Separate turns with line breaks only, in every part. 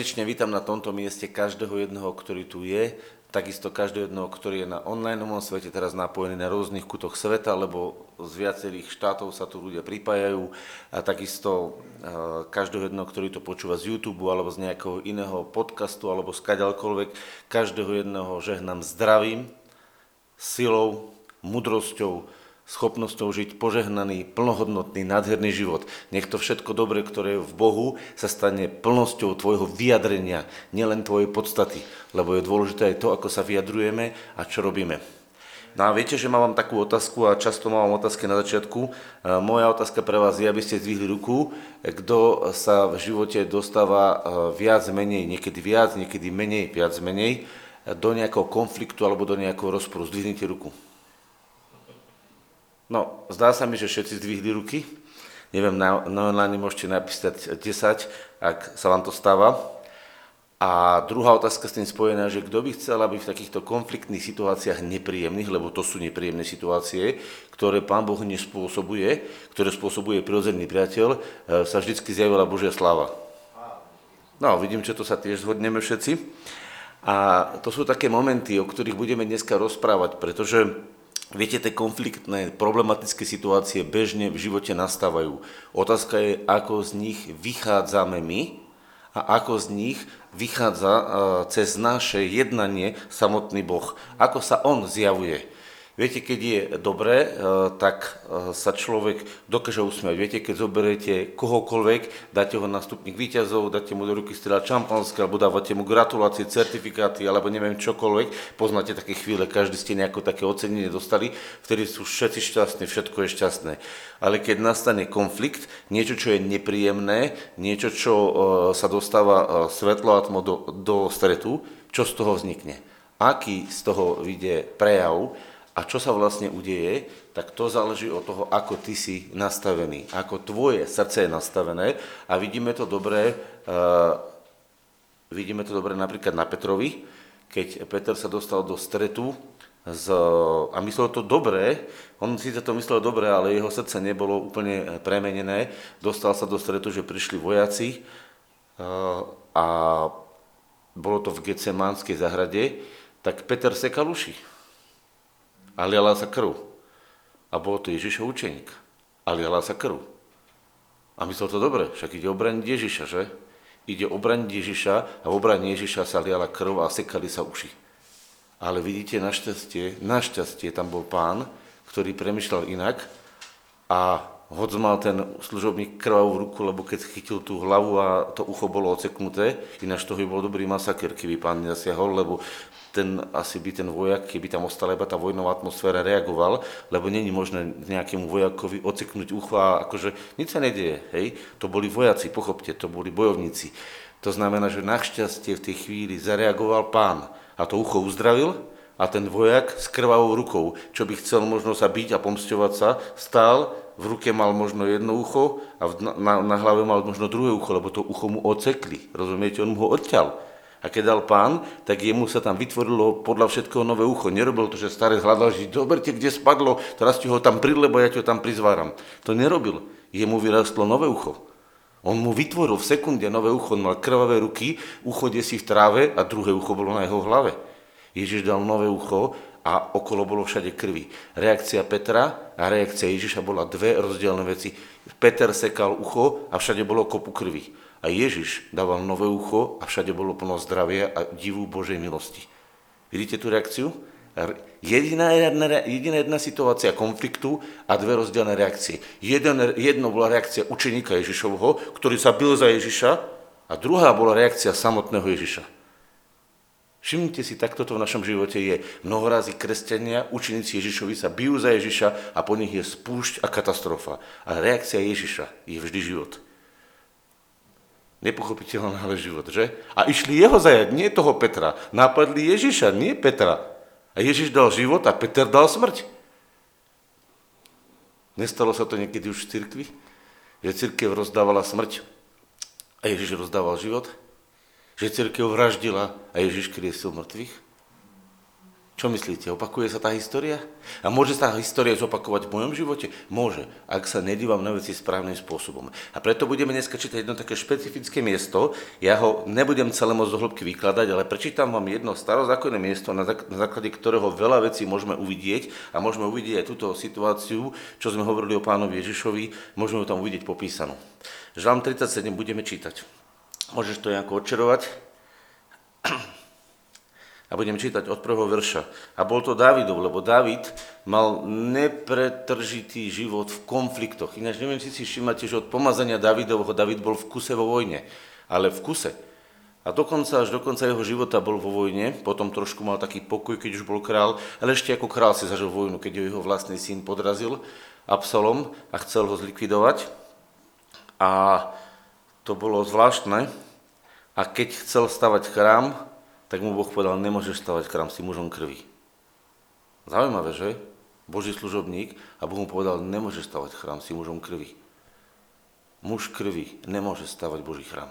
Srdečne vítam na tomto mieste každého jedného, ktorý tu je, takisto každého jedného, ktorý je na online svete teraz napojený na rôznych kutoch sveta, lebo z viacerých štátov sa tu ľudia pripájajú. A takisto e, každého jedného, ktorý to počúva z YouTube alebo z nejakého iného podcastu alebo z kaďalkoľvek, každého jedného žehnám zdravím, silou, mudrosťou, schopnosťou žiť požehnaný, plnohodnotný, nádherný život. Nech to všetko dobre, ktoré je v Bohu, sa stane plnosťou tvojho vyjadrenia, nielen tvojej podstaty, lebo je dôležité aj to, ako sa vyjadrujeme a čo robíme. No a viete, že mám takú otázku a často mám otázky na začiatku. E, moja otázka pre vás je, aby ste zdvihli ruku, kto sa v živote dostáva e, viac, menej, niekedy viac, niekedy menej, viac, menej, do nejakého konfliktu alebo do nejakého rozporu. Zdvihnite ruku. No, zdá sa mi, že všetci zdvihli ruky. Neviem, na, na online môžete napísať 10, ak sa vám to stáva. A druhá otázka s tým spojená, že kto by chcel, aby v takýchto konfliktných situáciách nepríjemných, lebo to sú nepríjemné situácie, ktoré Pán Boh nespôsobuje, ktoré spôsobuje prirodzený priateľ, e, sa vždy zjavila Božia sláva. No, vidím, že to sa tiež zhodneme všetci. A to sú také momenty, o ktorých budeme dneska rozprávať, pretože Viete, tie konfliktné, problematické situácie bežne v živote nastávajú. Otázka je, ako z nich vychádzame my a ako z nich vychádza e, cez naše jednanie samotný Boh. Ako sa On zjavuje. Viete, keď je dobré, eh, tak eh, sa človek dokáže usmiať. Viete, keď zoberiete kohokoľvek, dáte ho na stupník výťazov, dáte mu do ruky strieľať šampanské, alebo dávate mu gratulácie, certifikáty, alebo neviem čokoľvek, poznáte také chvíle, každý ste nejako také ocenenie dostali, vtedy sú všetci šťastní, všetko je šťastné. Ale keď nastane konflikt, niečo, čo je nepríjemné, niečo, čo eh, sa dostáva svetlo atmo do, do stretu, čo z toho vznikne? Aký z toho vyjde prejav? A čo sa vlastne udeje, tak to záleží od toho, ako ty si nastavený, ako tvoje srdce je nastavené. A vidíme to dobre, uh, vidíme to dobre napríklad na Petrovi, keď Peter sa dostal do stretu z, a myslel to dobré, on síce to myslel dobre, ale jeho srdce nebolo úplne premenené, dostal sa do stretu, že prišli vojaci uh, a bolo to v Getsemánskej zahrade, tak Peter sekal uši a liala sa krv. A bol to Ježišov učeník. A liala sa krv. A myslel to dobre, však ide obraniť Ježiša, že? Ide obraniť Ježiša a v obrane Ježiša sa liala krv a sekali sa uši. Ale vidíte, našťastie, našťastie tam bol pán, ktorý premyšľal inak a hoď mal ten služobník krvavú ruku, lebo keď chytil tú hlavu a to ucho bolo oceknuté, ináč toho by bol dobrý masaker, keby pán nezasiahol, lebo ten, asi by ten vojak, keby tam ostala iba tá vojnová atmosféra, reagoval, lebo není možné nejakému vojakovi oceknúť ucho a akože nič sa nedieje, hej. To boli vojaci, pochopte, to boli bojovníci. To znamená, že našťastie v tej chvíli zareagoval pán a to ucho uzdravil a ten vojak s krvavou rukou, čo by chcel možno sa byť a pomsťovať sa, stál, v ruke mal možno jedno ucho a na, na hlave mal možno druhé ucho, lebo to ucho mu ocekli. Rozumiete, on mu ho odťal. A keď dal pán, tak jemu sa tam vytvorilo podľa všetkého nové ucho. Nerobil to, že staré hľadal, že doberte, kde spadlo, teraz ti ho tam pridle, lebo ja ho tam prizváram. To nerobil. Jemu vyrastlo nové ucho. On mu vytvoril v sekunde nové ucho, on mal krvavé ruky, ucho si v tráve a druhé ucho bolo na jeho hlave. Ježiš dal nové ucho a okolo bolo všade krvi. Reakcia Petra a reakcia Ježiša bola dve rozdielne veci. Peter sekal ucho a všade bolo kopu krvi. A Ježiš dával nové ucho a všade bolo plno zdravia a divu Božej milosti. Vidíte tú reakciu? Jediná jedna, jediná jedna situácia konfliktu a dve rozdielne reakcie. Jeden, jedno bola reakcia učeníka Ježišovho, ktorý sa bil za Ježiša a druhá bola reakcia samotného Ježiša. Všimnite si, takto to v našom živote je. Mnohorazí kresťania, učeníci Ježišovi sa bijú za Ježiša a po nich je spúšť a katastrofa. A reakcia Ježiša je vždy život. Nepochopiteľný ale život, že? A išli jeho zajať, nie toho Petra. Napadli Ježiša, nie Petra. A Ježiš dal život a Peter dal smrť. Nestalo sa to niekedy už v cirkvi? Že cirkev rozdávala smrť a Ježiš rozdával život? Že cirkev vraždila a Ježiš kriesil mŕtvych? Čo myslíte, opakuje sa tá história? A môže sa tá história zopakovať v mojom živote? Môže, ak sa nedívam na veci správnym spôsobom. A preto budeme dneska čítať jedno také špecifické miesto. Ja ho nebudem celé moc do hĺbky vykladať, ale prečítam vám jedno starozákonné miesto, na základe ktorého veľa vecí môžeme uvidieť a môžeme uvidieť aj túto situáciu, čo sme hovorili o pánovi Ježišovi, môžeme ho tam uvidieť popísanú. Žalm 37 budeme čítať. Môžeš to nejako odčerovať? A budem čítať od prvého verša. A bol to Dávidov, lebo David mal nepretržitý život v konfliktoch. Ináč neviem, či si všimnate, že od pomazania Davidovho David bol v kuse vo vojne. Ale v kuse. A dokonca, až do konca jeho života bol vo vojne, potom trošku mal taký pokoj, keď už bol král, ale ešte ako král si zažil vojnu, keď ho jeho vlastný syn podrazil, Absalom, a chcel ho zlikvidovať. A to bolo zvláštne. A keď chcel stavať chrám, tak mu Boh povedal, nemôžeš stavať chrám si mužom krvi. Zaujímavé, že? Boží služobník a Boh mu povedal, nemôžeš stavať chrám si mužom krvi. Muž krvi nemôže stavať Boží chrám.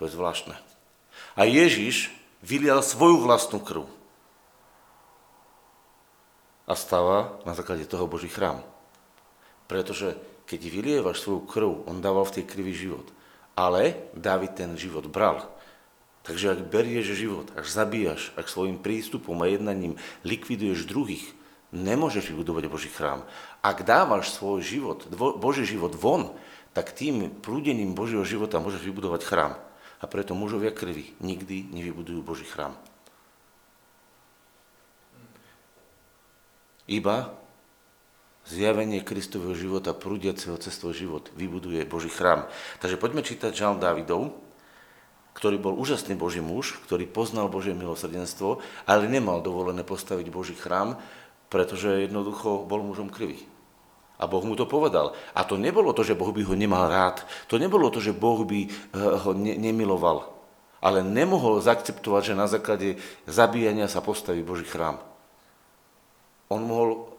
To je zvláštne. A Ježiš vylial svoju vlastnú krv a stáva na základe toho Boží chrám. Pretože keď vylievaš svoju krv, on dával v tej krvi život. Ale David ten život bral. Takže ak berieš život, ak zabíjaš, ak svojim prístupom a jednaním likviduješ druhých, nemôžeš vybudovať Boží chrám. Ak dávaš svoj život, Boží život von, tak tým prúdením Božieho života môžeš vybudovať chrám. A preto mužovia krvi nikdy nevybudujú Boží chrám. Iba zjavenie Kristového života, prúdiaceho cez život vybuduje Boží chrám. Takže poďme čítať Žalm Dávidov, ktorý bol úžasný Boží muž, ktorý poznal Božie milosrdenstvo, ale nemal dovolené postaviť Boží chrám, pretože jednoducho bol mužom krvi. A Boh mu to povedal. A to nebolo to, že Boh by ho nemal rád. To nebolo to, že Boh by eh, ho ne- nemiloval. Ale nemohol zaakceptovať, že na základe zabíjania sa postaví Boží chrám. On mohol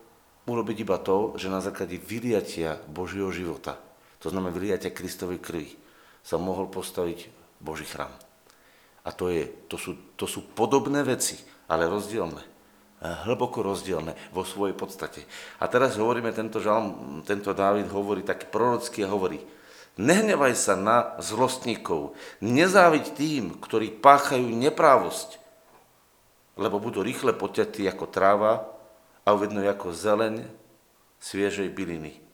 urobiť iba to, že na základe vyliatia Božieho života, to znamená vyliatia Kristovej krvi, sa mohol postaviť Boží chrám. A to, je, to, sú, to sú podobné veci, ale rozdielne. Hlboko rozdielne vo svojej podstate. A teraz hovoríme, tento žalm, tento Dávid hovorí tak prorocky a hovorí, nehnevaj sa na zlostníkov, nezáviť tým, ktorí páchajú neprávosť, lebo budú rýchle poťatí ako tráva a uvednú ako zeleň sviežej byliny.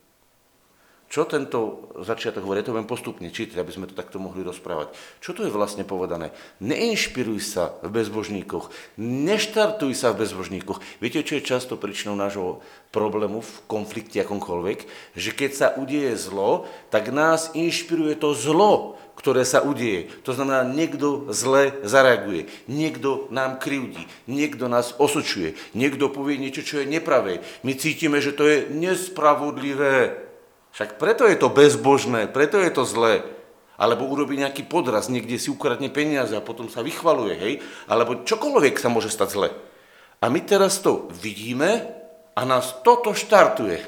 Čo tento začiatok hovorí? Ja to budem postupne čítať, aby sme to takto mohli rozprávať. Čo to je vlastne povedané? Neinšpiruj sa v bezbožníkoch, neštartuj sa v bezbožníkoch. Viete, čo je často príčinou nášho problému v konflikte akomkoľvek? Že keď sa udieje zlo, tak nás inšpiruje to zlo, ktoré sa udieje. To znamená, niekto zle zareaguje, niekto nám krivdí, niekto nás osočuje, niekto povie niečo, čo je nepravé. My cítime, že to je nespravodlivé. Však preto je to bezbožné, preto je to zlé. Alebo urobí nejaký podraz, niekde si ukradne peniaze a potom sa vychvaluje, hej? Alebo čokoľvek sa môže stať zle. A my teraz to vidíme a nás toto štartuje.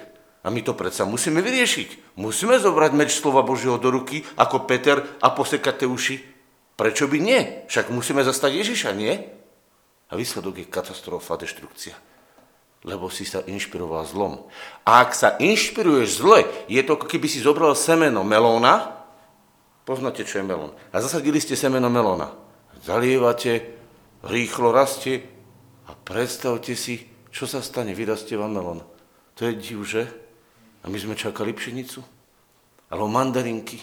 A my to predsa musíme vyriešiť. Musíme zobrať meč slova Božieho do ruky, ako Peter, a posekať tie uši. Prečo by nie? Však musíme zastať Ježiša, nie? A výsledok je katastrofa, deštrukcia lebo si sa inšpiroval zlom. A ak sa inšpiruješ zle, je to ako keby si zobral semeno melóna, poznáte, čo je melón, a zasadili ste semeno melóna. Zalievate, rýchlo rastie a predstavte si, čo sa stane, vyrastie vám melón. To je div, že? A my sme čakali pšenicu? Alebo mandarinky?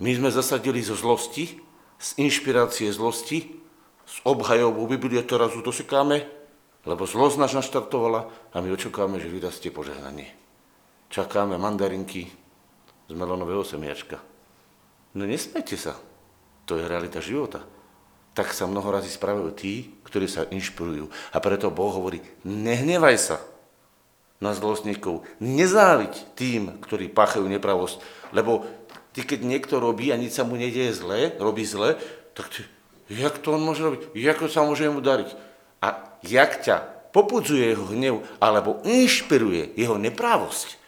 My sme zasadili zo zlosti, z inšpirácie zlosti, s obhajovou Biblie to raz dosekáme, lebo zlosť nás naštartovala a my očakávame, že vyrastie požehnanie. Čakáme mandarinky z melónového semiačka. No nesmejte sa. To je realita života. Tak sa mnoho razy spravujú tí, ktorí sa inšpirujú. A preto Boh hovorí, nehnevaj sa na zlostníkov, nezáviť tým, ktorí páchajú nepravosť. Lebo ty, keď niekto robí a nič sa mu nedieje zle, robí zle, tak ty, jak to on môže robiť? Jak sa môže mu dariť? A jak ťa popudzuje jeho hnev alebo inšpiruje jeho neprávosť.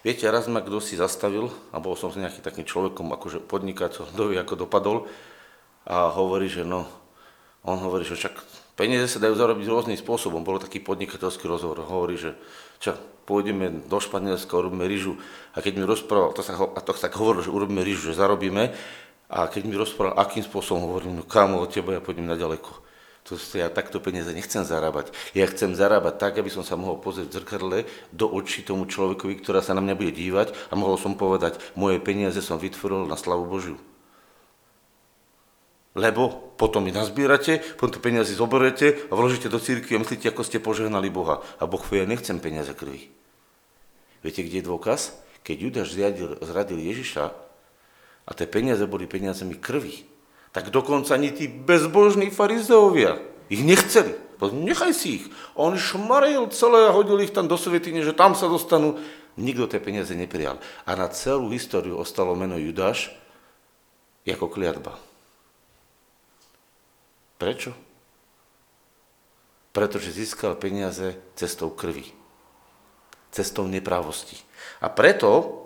Viete, raz ma kto si zastavil, a bol som s nejakým takým človekom, akože podnikateľ, kto vie, ako dopadol, a hovorí, že no, on hovorí, že však peniaze sa dajú zarobiť rôznym spôsobom. Bolo taký podnikateľský rozhovor. Hovorí, že čo, pôjdeme do Španielska, urobíme rýžu. A keď mi rozprával, to sa, a to tak hovoril, že urobíme rýžu, že zarobíme. A keď mi rozprával, akým spôsobom, hovorím, no kámo, od teba ja pôjdem na ďaleko. To ja takto peniaze nechcem zarábať. Ja chcem zarábať tak, aby som sa mohol pozrieť v zrkadle do očí tomu človekovi, ktorá sa na mňa bude dívať a mohol som povedať, moje peniaze som vytvoril na slavu Božiu. Lebo potom mi nazbierate, potom to peniaze zoberete a vložíte do círky a myslíte, ako ste požehnali Boha. A Boh povie, ja nechcem peniaze krvi. Viete, kde je dôkaz? Keď Judáš zradil, zradil Ježiša a tie peniaze boli peniazemi krvi, tak dokonca ani tí bezbožní farizeovia ich nechceli. Nechaj si ich. On šmaril celé a hodil ich tam do Svetine, že tam sa dostanú. Nikto tie peniaze neprijal. A na celú históriu ostalo meno Judáš ako kliatba. Prečo? Pretože získal peniaze cestou krvi. Cestou neprávosti. A preto,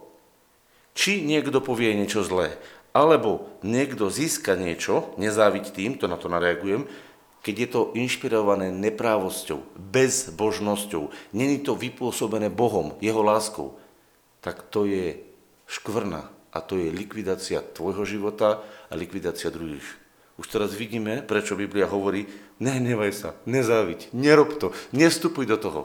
či niekto povie niečo zlé, alebo niekto získa niečo, nezáviť tým, to na to nareagujem, keď je to inšpirované neprávosťou, bezbožnosťou, není to vypôsobené Bohom, jeho láskou, tak to je škvrna a to je likvidácia tvojho života a likvidácia druhých. Už teraz vidíme, prečo Biblia hovorí, nehnevaj sa, nezáviť, nerob to, nevstupuj do toho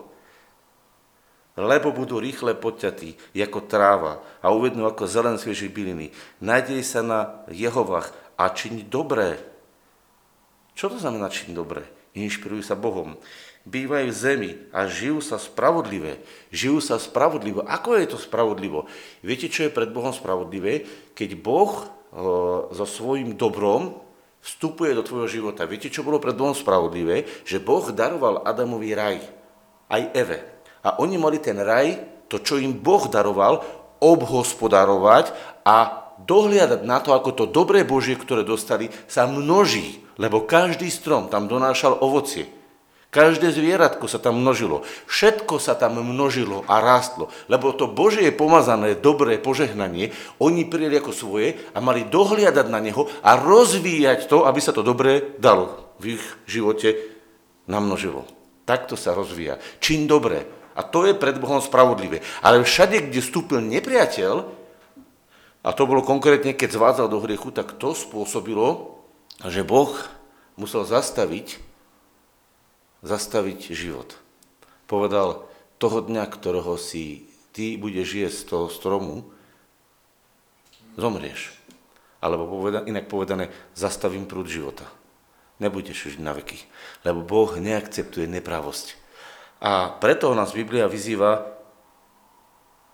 lebo budú rýchle poťatí, ako tráva a uvednú ako zelen svieži byliny. Najdej sa na Jehovách a čiň dobré. Čo to znamená čiň dobré? Inšpirujú sa Bohom. Bývajú v zemi a žijú sa spravodlivé. Žijú sa spravodlivo. Ako je to spravodlivo? Viete, čo je pred Bohom spravodlivé? Keď Boh e, so svojím dobrom vstupuje do tvojho života. Viete, čo bolo pred Bohom spravodlivé? Že Boh daroval Adamovi raj. Aj Eve a oni mali ten raj, to, čo im Boh daroval, obhospodarovať a dohliadať na to, ako to dobré Božie, ktoré dostali, sa množí, lebo každý strom tam donášal ovocie. Každé zvieratko sa tam množilo. Všetko sa tam množilo a rástlo. Lebo to Božie pomazané, dobré požehnanie, oni prijeli ako svoje a mali dohliadať na neho a rozvíjať to, aby sa to dobré dalo v ich živote namnožilo. Takto sa rozvíja. Čím dobré. A to je pred Bohom spravodlivé. Ale všade, kde vstúpil nepriateľ, a to bolo konkrétne, keď zvádzal do hriechu, tak to spôsobilo, že Boh musel zastaviť, zastaviť život. Povedal, toho dňa, ktorého si ty budeš jesť z toho stromu, zomrieš. Alebo povedan, inak povedané, zastavím prúd života. Nebudeš žiť na veky, lebo Boh neakceptuje nepravosť. A preto nás Biblia vyzýva,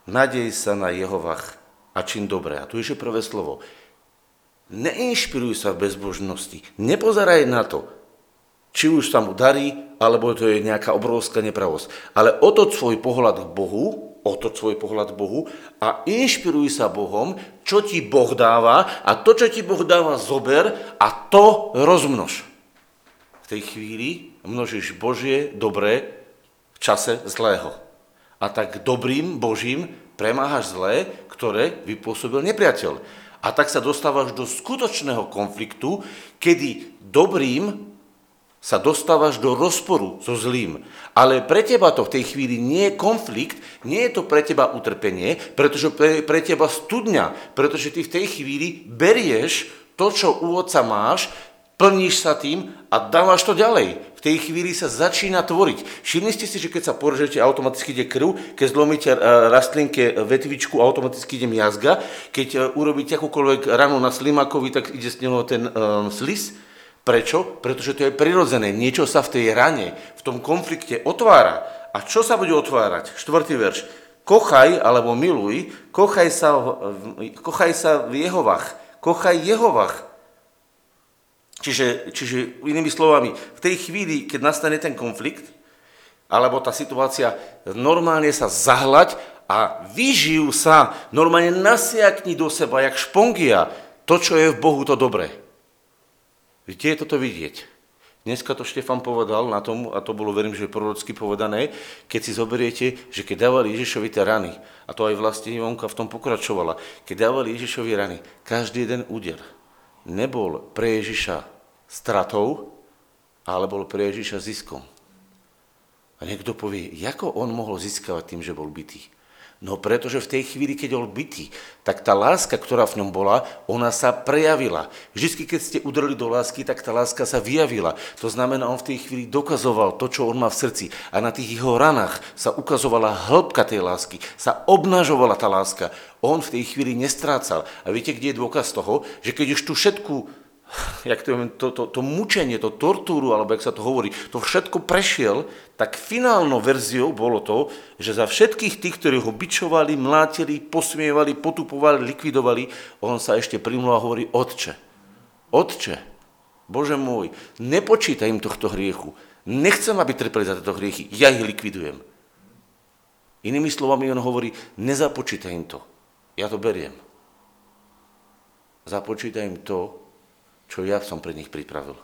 nadej sa na Jehovach a čin dobré. A tu je prvé slovo. Neinšpiruj sa v bezbožnosti. Nepozeraj na to, či už sa mu darí, alebo to je nejaká obrovská nepravosť. Ale otoč svoj pohľad k Bohu, otoč svoj pohľad k Bohu a inšpiruj sa Bohom, čo ti Boh dáva a to, čo ti Boh dáva, zober a to rozmnož. V tej chvíli množíš Božie, dobré v čase zlého. A tak dobrým Božím premáhaš zlé, ktoré vypôsobil nepriateľ. A tak sa dostávaš do skutočného konfliktu, kedy dobrým sa dostávaš do rozporu so zlým. Ale pre teba to v tej chvíli nie je konflikt, nie je to pre teba utrpenie, pretože pre, pre teba studňa, pretože ty v tej chvíli berieš to, čo u otca máš, plníš sa tým a dávaš to ďalej. V tej chvíli sa začína tvoriť. Všimli ste si, že keď sa porežete, automaticky ide krv, keď zlomíte e, rastlinke vetvičku, automaticky ide miazga, keď e, urobíte akúkoľvek ranu na slimakovi, tak ide z neho ten um, slis. Prečo? Pretože to je prirodzené. Niečo sa v tej rane, v tom konflikte otvára. A čo sa bude otvárať? Štvrtý verš. Kochaj alebo miluj, kochaj sa, kochaj sa v Jehovách. Kochaj Jehovách Čiže, čiže inými slovami, v tej chvíli, keď nastane ten konflikt, alebo tá situácia, normálne sa zahlať a vyžijú sa, normálne nasiakni do seba, jak špongia, to, čo je v Bohu, to dobré. Kde je toto vidieť? Dneska to Štefan povedal na tom, a to bolo, verím, že prorocky povedané, keď si zoberiete, že keď dávali Ježišovi tie rany, a to aj vlastne Ivonka v tom pokračovala, keď dávali Ježišovi rany, každý jeden úder, nebol pre Ježiša stratou, ale bol pre Ježiša ziskom. A niekto povie, ako on mohol získavať tým, že bol bytý? No pretože v tej chvíli, keď bol bytý, tak tá láska, ktorá v ňom bola, ona sa prejavila. Vždy, keď ste udreli do lásky, tak tá láska sa vyjavila. To znamená, on v tej chvíli dokazoval to, čo on má v srdci. A na tých jeho ranách sa ukazovala hĺbka tej lásky, sa obnažovala tá láska. On v tej chvíli nestrácal. A viete, kde je dôkaz toho, že keď už tu všetku jak to, to, to, to mučenie, to tortúru, alebo jak sa to hovorí, to všetko prešiel, tak finálnou verziou bolo to, že za všetkých tých, ktorí ho bičovali, mlátili, posmievali, potupovali, likvidovali, on sa ešte primul a hovorí, Otče, Otče, Bože môj, nepočítaj im tohto hriechu, nechcem, aby trpeli za tieto hriechy, ja ich likvidujem. Inými slovami on hovorí, nezapočítaj im to, ja to beriem. Započítaj im to, čo ja som pre nich pripravil.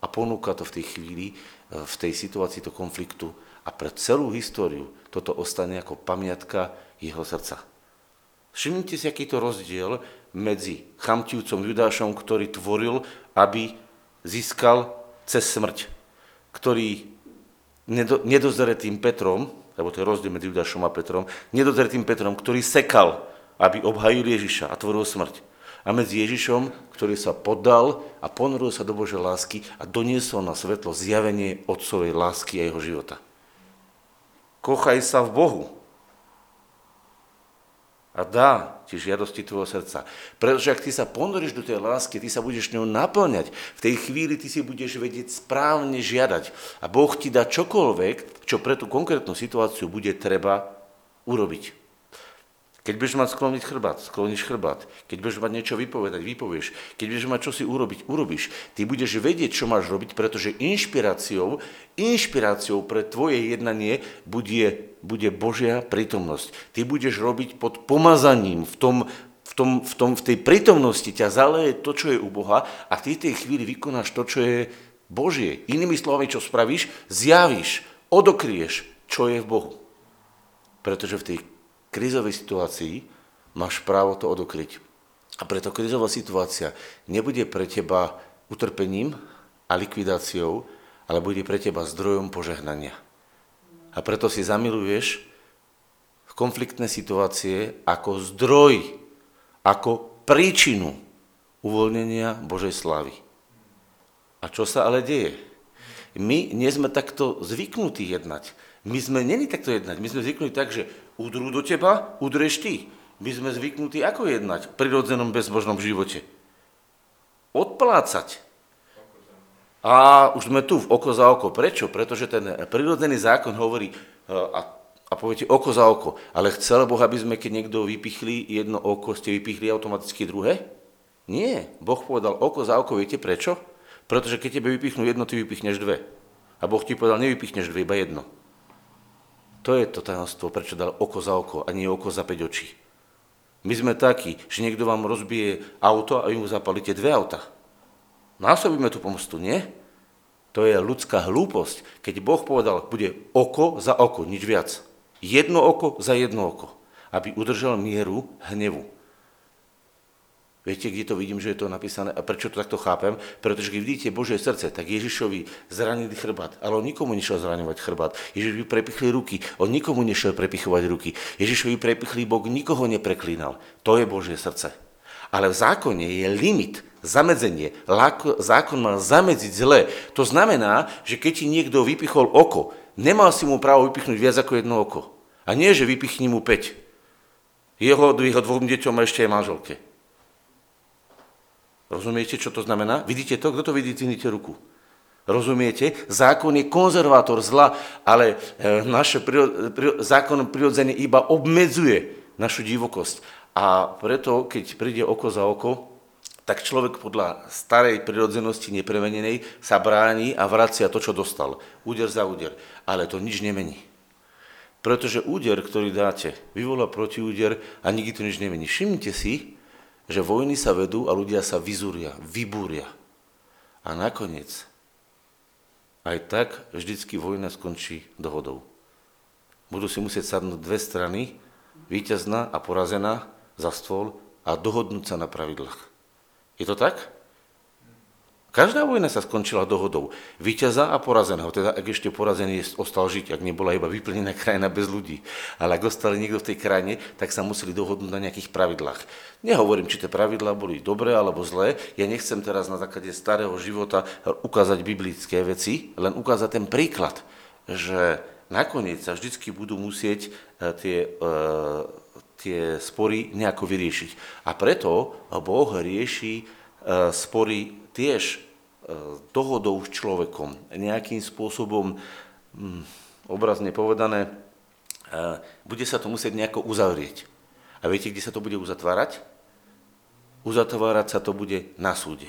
A ponúka to v tej chvíli, e, v tej situácii to konfliktu a pre celú históriu toto ostane ako pamiatka jeho srdca. Všimnite si, aký to rozdiel medzi chamtívcom Judášom, ktorý tvoril, aby získal cez smrť, ktorý nedozeretým Petrom, lebo to je rozdiel medzi Judášom a Petrom, nedozeretým Petrom, ktorý sekal, aby obhajil Ježiša a tvoril smrť a medzi Ježišom, ktorý sa poddal a ponoril sa do Božej lásky a doniesol na svetlo zjavenie Otcovej lásky a jeho života. Kochaj sa v Bohu a dá ti žiadosti tvojho srdca. Pretože ak ty sa ponoríš do tej lásky, ty sa budeš ňou naplňať. V tej chvíli ty si budeš vedieť správne žiadať. A Boh ti dá čokoľvek, čo pre tú konkrétnu situáciu bude treba urobiť. Keď budeš mať skloniť chrbát, skloníš chrbát. Keď budeš mať niečo vypovedať, vypovieš. Keď budeš mať čosi urobiť, urobíš. Ty budeš vedieť, čo máš robiť, pretože inšpiráciou, inšpiráciou pre tvoje jednanie bude, bude Božia prítomnosť. Ty budeš robiť pod pomazaním v tom, v, tom, v, tom, v tej prítomnosti ťa zaleje to, čo je u Boha a v tej chvíli vykonáš to, čo je Božie. Inými slovami, čo spravíš? Zjavíš, odokrieš, čo je v Bohu. Pretože v tej krízovej situácii máš právo to odokryť. A preto krízová situácia nebude pre teba utrpením a likvidáciou, ale bude pre teba zdrojom požehnania. A preto si zamiluješ v konfliktné situácie ako zdroj, ako príčinu uvoľnenia Božej slávy. A čo sa ale deje? My nie sme takto zvyknutí jednať. My sme není takto jednať. My sme zvyknutí tak, že udrú do teba, udreš ty. My sme zvyknutí ako jednať v prirodzenom bezbožnom živote. Odplácať. A už sme tu v oko za oko. Prečo? Pretože ten prirodzený zákon hovorí, e, a, a poviete oko za oko, ale chcel Boh, aby sme, keď niekto vypichli jedno oko, ste vypichli automaticky druhé? Nie. Boh povedal oko za oko, viete prečo? Pretože keď tebe vypichnú jedno, ty vypichneš dve. A Boh ti povedal, nevypichneš dve, iba jedno. To je to tajomstvo, prečo dal oko za oko a nie oko za 5 očí. My sme takí, že niekto vám rozbije auto a vy mu zapalíte dve auta. Násobíme tú pomostu, nie? To je ľudská hlúposť. Keď Boh povedal, bude oko za oko, nič viac. Jedno oko za jedno oko, aby udržal mieru hnevu. Viete, kde to vidím, že je to napísané a prečo to takto chápem? Pretože keď vidíte Božie srdce, tak Ježišovi zranili chrbát, ale on nikomu nešiel zraňovať chrbát. Ježišovi prepichli ruky, on nikomu nešiel prepichovať ruky. Ježišovi prepichli Boh nikoho nepreklínal. To je Božie srdce. Ale v zákone je limit, zamedzenie. Zákon mal zamedziť zle. To znamená, že keď ti niekto vypichol oko, nemal si mu právo vypichnúť viac ako jedno oko. A nie, že vypichni mu 5. Jeho, jeho dvom deťom a ešte aj manželke. Rozumiete, čo to znamená? Vidíte to? Kto to vidí, dvihnite ruku. Rozumiete? Zákon je konzervátor zla, ale e, naše zákon prirodzene iba obmedzuje našu divokosť. A preto, keď príde oko za oko, tak človek podľa starej prirodzenosti nepremenenej sa bráni a vracia to, čo dostal. Úder za úder. Ale to nič nemení. Pretože úder, ktorý dáte, vyvolá protiúder a nikdy to nič nemení. Všimnite si, že vojny sa vedú a ľudia sa vyzúria, vybúria. A nakoniec, aj tak vždycky vojna skončí dohodou. Budú si musieť sadnúť dve strany, víťazná a porazená, za stôl a dohodnúť sa na pravidlách. Je to tak? Každá vojna sa skončila dohodou víťaza a porazeného. Teda ak ešte porazený ostal žiť, ak nebola iba vyplnená krajina bez ľudí. Ale ak ostali niekto v tej krajine, tak sa museli dohodnúť na nejakých pravidlách. Nehovorím, či tie pravidlá boli dobré alebo zlé. Ja nechcem teraz na základe starého života ukázať biblické veci, len ukázať ten príklad, že nakoniec sa vždycky budú musieť e, tie, e, tie spory nejako vyriešiť. A preto Boh rieši e, spory tiež e, dohodou s človekom, nejakým spôsobom, hm, obrazne povedané, e, bude sa to musieť nejako uzavrieť. A viete, kde sa to bude uzatvárať? Uzatvárať sa to bude na súde.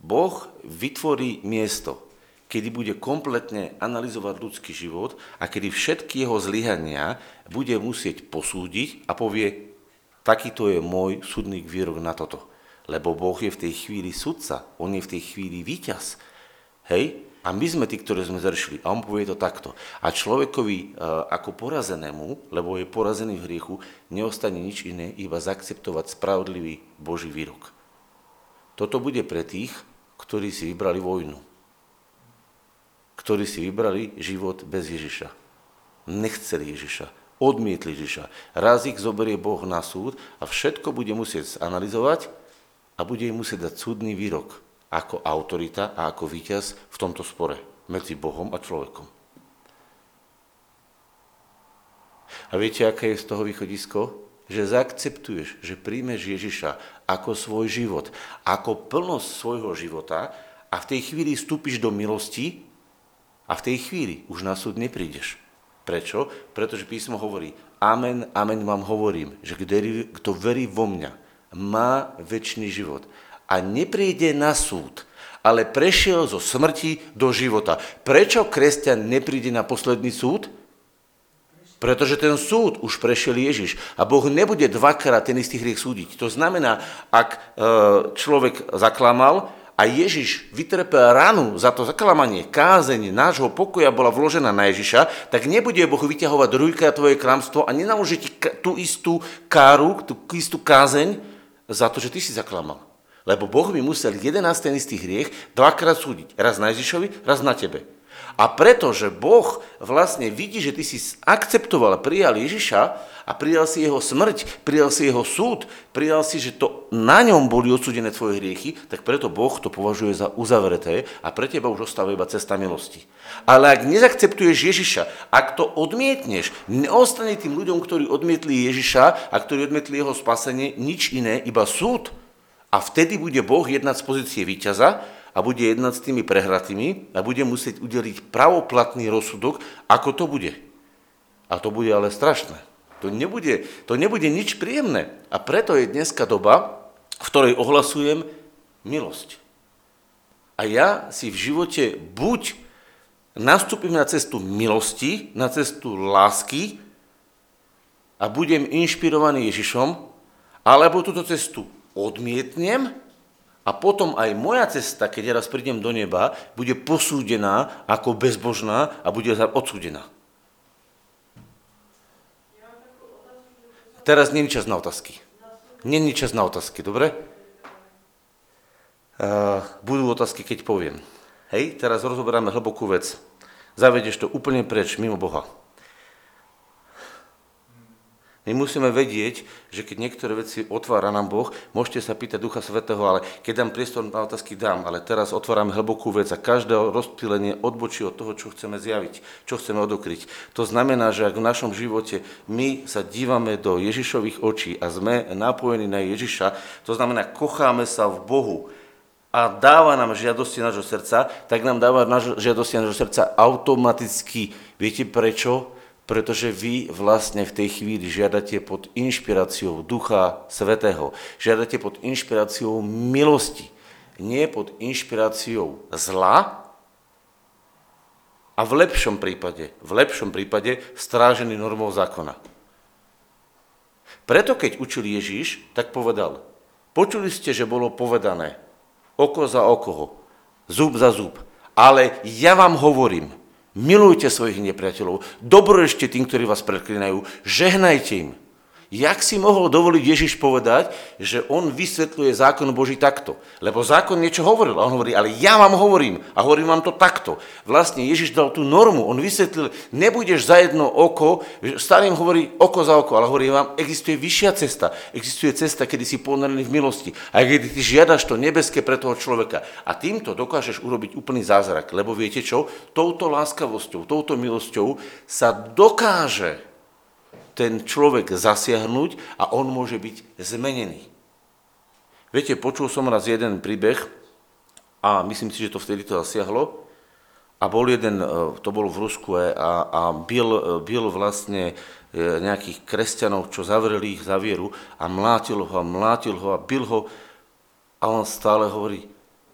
Boh vytvorí miesto, kedy bude kompletne analyzovať ľudský život a kedy všetky jeho zlyhania bude musieť posúdiť a povie, takýto je môj súdny výrok na toto lebo Boh je v tej chvíli sudca, On je v tej chvíli víťaz. Hej? A my sme tí, ktorí sme zršili. A on povie to takto. A človekovi e, ako porazenému, lebo je porazený v hriechu, neostane nič iné, iba zaakceptovať spravodlivý Boží výrok. Toto bude pre tých, ktorí si vybrali vojnu. Ktorí si vybrali život bez Ježiša. Nechceli Ježiša. Odmietli Ježiša. Raz ich zoberie Boh na súd a všetko bude musieť zanalizovať a bude im musieť dať súdny výrok ako autorita a ako víťaz v tomto spore medzi Bohom a človekom. A viete, aké je z toho východisko? Že zaakceptuješ, že príjmeš Ježiša ako svoj život, ako plnosť svojho života a v tej chvíli vstúpiš do milosti a v tej chvíli už na súd neprídeš. Prečo? Pretože písmo hovorí, amen, amen vám hovorím, že kto verí vo mňa, má väčší život. A nepríde na súd, ale prešiel zo smrti do života. Prečo kresťan nepríde na posledný súd? Pretože ten súd už prešiel Ježiš a Boh nebude dvakrát ten istý hriech súdiť. To znamená, ak e, človek zaklamal a Ježiš vytrpel ranu za to zaklamanie, kázeň nášho pokoja bola vložená na Ježiša, tak nebude Boh vyťahovať druhýkrát tvoje klamstvo a nenaloží tú istú káru, tú istú kázeň, za to, že ty si zaklamal. Lebo Boh by musel 11 ten istý hriech dvakrát súdiť. Raz na Ježišovi, raz na tebe. A pretože Boh vlastne vidí, že ty si akceptoval prijal Ježiša a prijal si jeho smrť, prijal si jeho súd, prijal si, že to na ňom boli odsúdené tvoje hriechy, tak preto Boh to považuje za uzavreté a pre teba už ostáva iba cesta milosti. Ale ak nezakceptuješ Ježiša, ak to odmietneš, neostane tým ľuďom, ktorí odmietli Ježiša a ktorí odmietli jeho spasenie, nič iné, iba súd. A vtedy bude Boh jednať z pozície víťaza a bude jednať s tými prehratými a bude musieť udeliť pravoplatný rozsudok, ako to bude. A to bude ale strašné. To nebude, to nebude nič príjemné. A preto je dneska doba, v ktorej ohlasujem milosť. A ja si v živote buď nastúpim na cestu milosti, na cestu lásky a budem inšpirovaný Ježišom, alebo túto cestu odmietnem a potom aj moja cesta, keď ja raz prídem do neba, bude posúdená ako bezbožná a bude odsúdená. Teraz je čas na otázky. Je čas na otázky, dobre? Uh, budú otázky, keď poviem. Hej, teraz rozoberáme hlbokú vec. Zavedieš to úplne preč, mimo Boha. My musíme vedieť, že keď niektoré veci otvára nám Boh, môžete sa pýtať Ducha Svetého, ale keď dám priestor na otázky, dám, ale teraz otvárame hlbokú vec a každé rozptýlenie odbočí od toho, čo chceme zjaviť, čo chceme odokryť. To znamená, že ak v našom živote my sa dívame do Ježišových očí a sme napojení na Ježiša, to znamená, kocháme sa v Bohu, a dáva nám žiadosti nášho srdca, tak nám dáva žiadosti nášho srdca automaticky. Viete prečo? Pretože vy vlastne v tej chvíli žiadate pod inšpiráciou Ducha Svetého, žiadate pod inšpiráciou milosti, nie pod inšpiráciou zla. A v lepšom prípade, v lepšom prípade strážený normou zákona. Preto keď učil Ježíš, tak povedal, počuli ste, že bolo povedané oko za oko, zub za zub, ale ja vám hovorím, Milujte svojich nepriateľov, dobrorešte tým, ktorí vás preklinajú, žehnajte im. Jak si mohol dovoliť Ježiš povedať, že on vysvetľuje zákon Boží takto? Lebo zákon niečo hovoril a on hovorí, ale ja vám hovorím a hovorím vám to takto. Vlastne Ježiš dal tú normu, on vysvetlil, nebudeš za jedno oko, im hovorí oko za oko, ale hovorí vám, existuje vyššia cesta. Existuje cesta, kedy si ponorený v milosti a kedy ty žiadaš to nebeské pre toho človeka. A týmto dokážeš urobiť úplný zázrak, lebo viete čo? Touto láskavosťou, touto milosťou sa dokáže ten človek zasiahnuť a on môže byť zmenený. Viete, počul som raz jeden príbeh a myslím si, že to vtedy to zasiahlo. A bol jeden, e, to bol v Rusku e, a, a bil, e, bil vlastne nejakých kresťanov, čo zavreli ich za vieru a mlátil ho a mlátil ho a bil ho a on stále hovorí,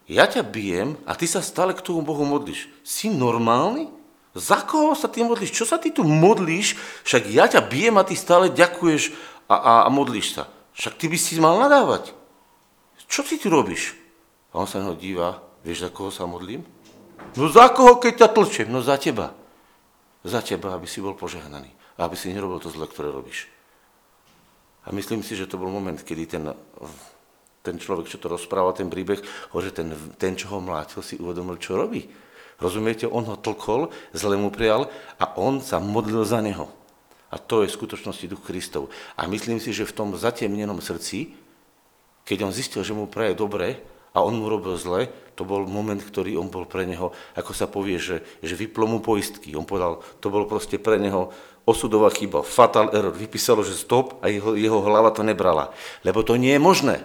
ja ťa bijem a ty sa stále k tomu Bohu modlíš. Si normálny? Za koho sa ty modlíš? Čo sa ty tu modlíš? Však ja ťa bijem a ty stále ďakuješ a, a, a modlíš sa. Však ty by si mal nadávať. Čo ty tu robíš? A on sa na ho díva, vieš, za koho sa modlím? No za koho, keď ťa tlčem? No za teba. Za teba, aby si bol požehnaný. A aby si nerobil to zle, ktoré robíš. A myslím si, že to bol moment, kedy ten, ten človek, čo to rozpráva, ten príbeh, hovorí, že ten, ten, čo ho mlátil, si uvedomil, čo robí. Rozumiete, on ho tlkol, zle mu prijal a on sa modlil za neho. A to je v skutočnosti duch Kristov. A myslím si, že v tom zatemnenom srdci, keď on zistil, že mu praje dobre a on mu robil zle, to bol moment, ktorý on bol pre neho, ako sa povie, že, že vyplo mu poistky. On povedal, to bol proste pre neho osudová chyba, fatal error. Vypísalo, že stop a jeho, jeho hlava to nebrala. Lebo to nie je možné.